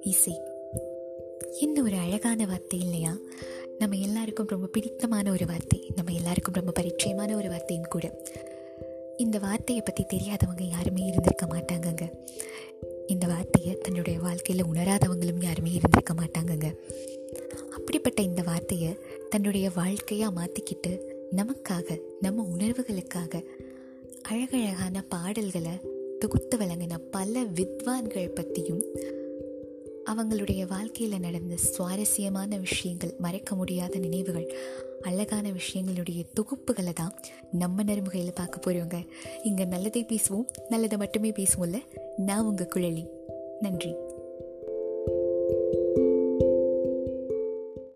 இசை. என்ன ஒரு அழகான வார்த்தை இல்லையா? நம்ம எல்லாருக்கும் ரொம்ப பிடித்தமான ஒரு வார்த்தை. நம்ம எல்லாருக்கும் ரொம்ப பரிச்சயமான ஒரு வார்த்தையும் கூட. இந்த வார்த்தையை பற்றி தெரியாதவங்க யாருமே இருந்திருக்க மாட்டாங்கங்க. இந்த வார்த்தையை தன்னுடைய வாழ்க்கையில் உணராதவங்களும் யாருமே இருந்திருக்க மாட்டாங்கங்க. அப்படிப்பட்ட இந்த வார்த்தையை தன்னுடைய வாழ்க்கையாக மாற்றிக்கிட்டு நமக்காக நம்ம உணர்வுகளுக்காக அழகழகான பாடல்களை தொகுத்து வழங்கின பல வித்வான்கள் பற்றியும் அவங்களுடைய வாழ்க்கையில் நடந்த சுவாரஸ்யமான விஷயங்கள் மறைக்க முடியாத நினைவுகள் அழகான விஷயங்களுடைய தொகுப்புகளை தான் நம்ம நறுமுகையில் பார்க்க போகிறோங்க இங்கே நல்லதை பேசுவோம் நல்லதை மட்டுமே பேசுவோம்ல. நான் உங்கள் குழலி. நன்றி.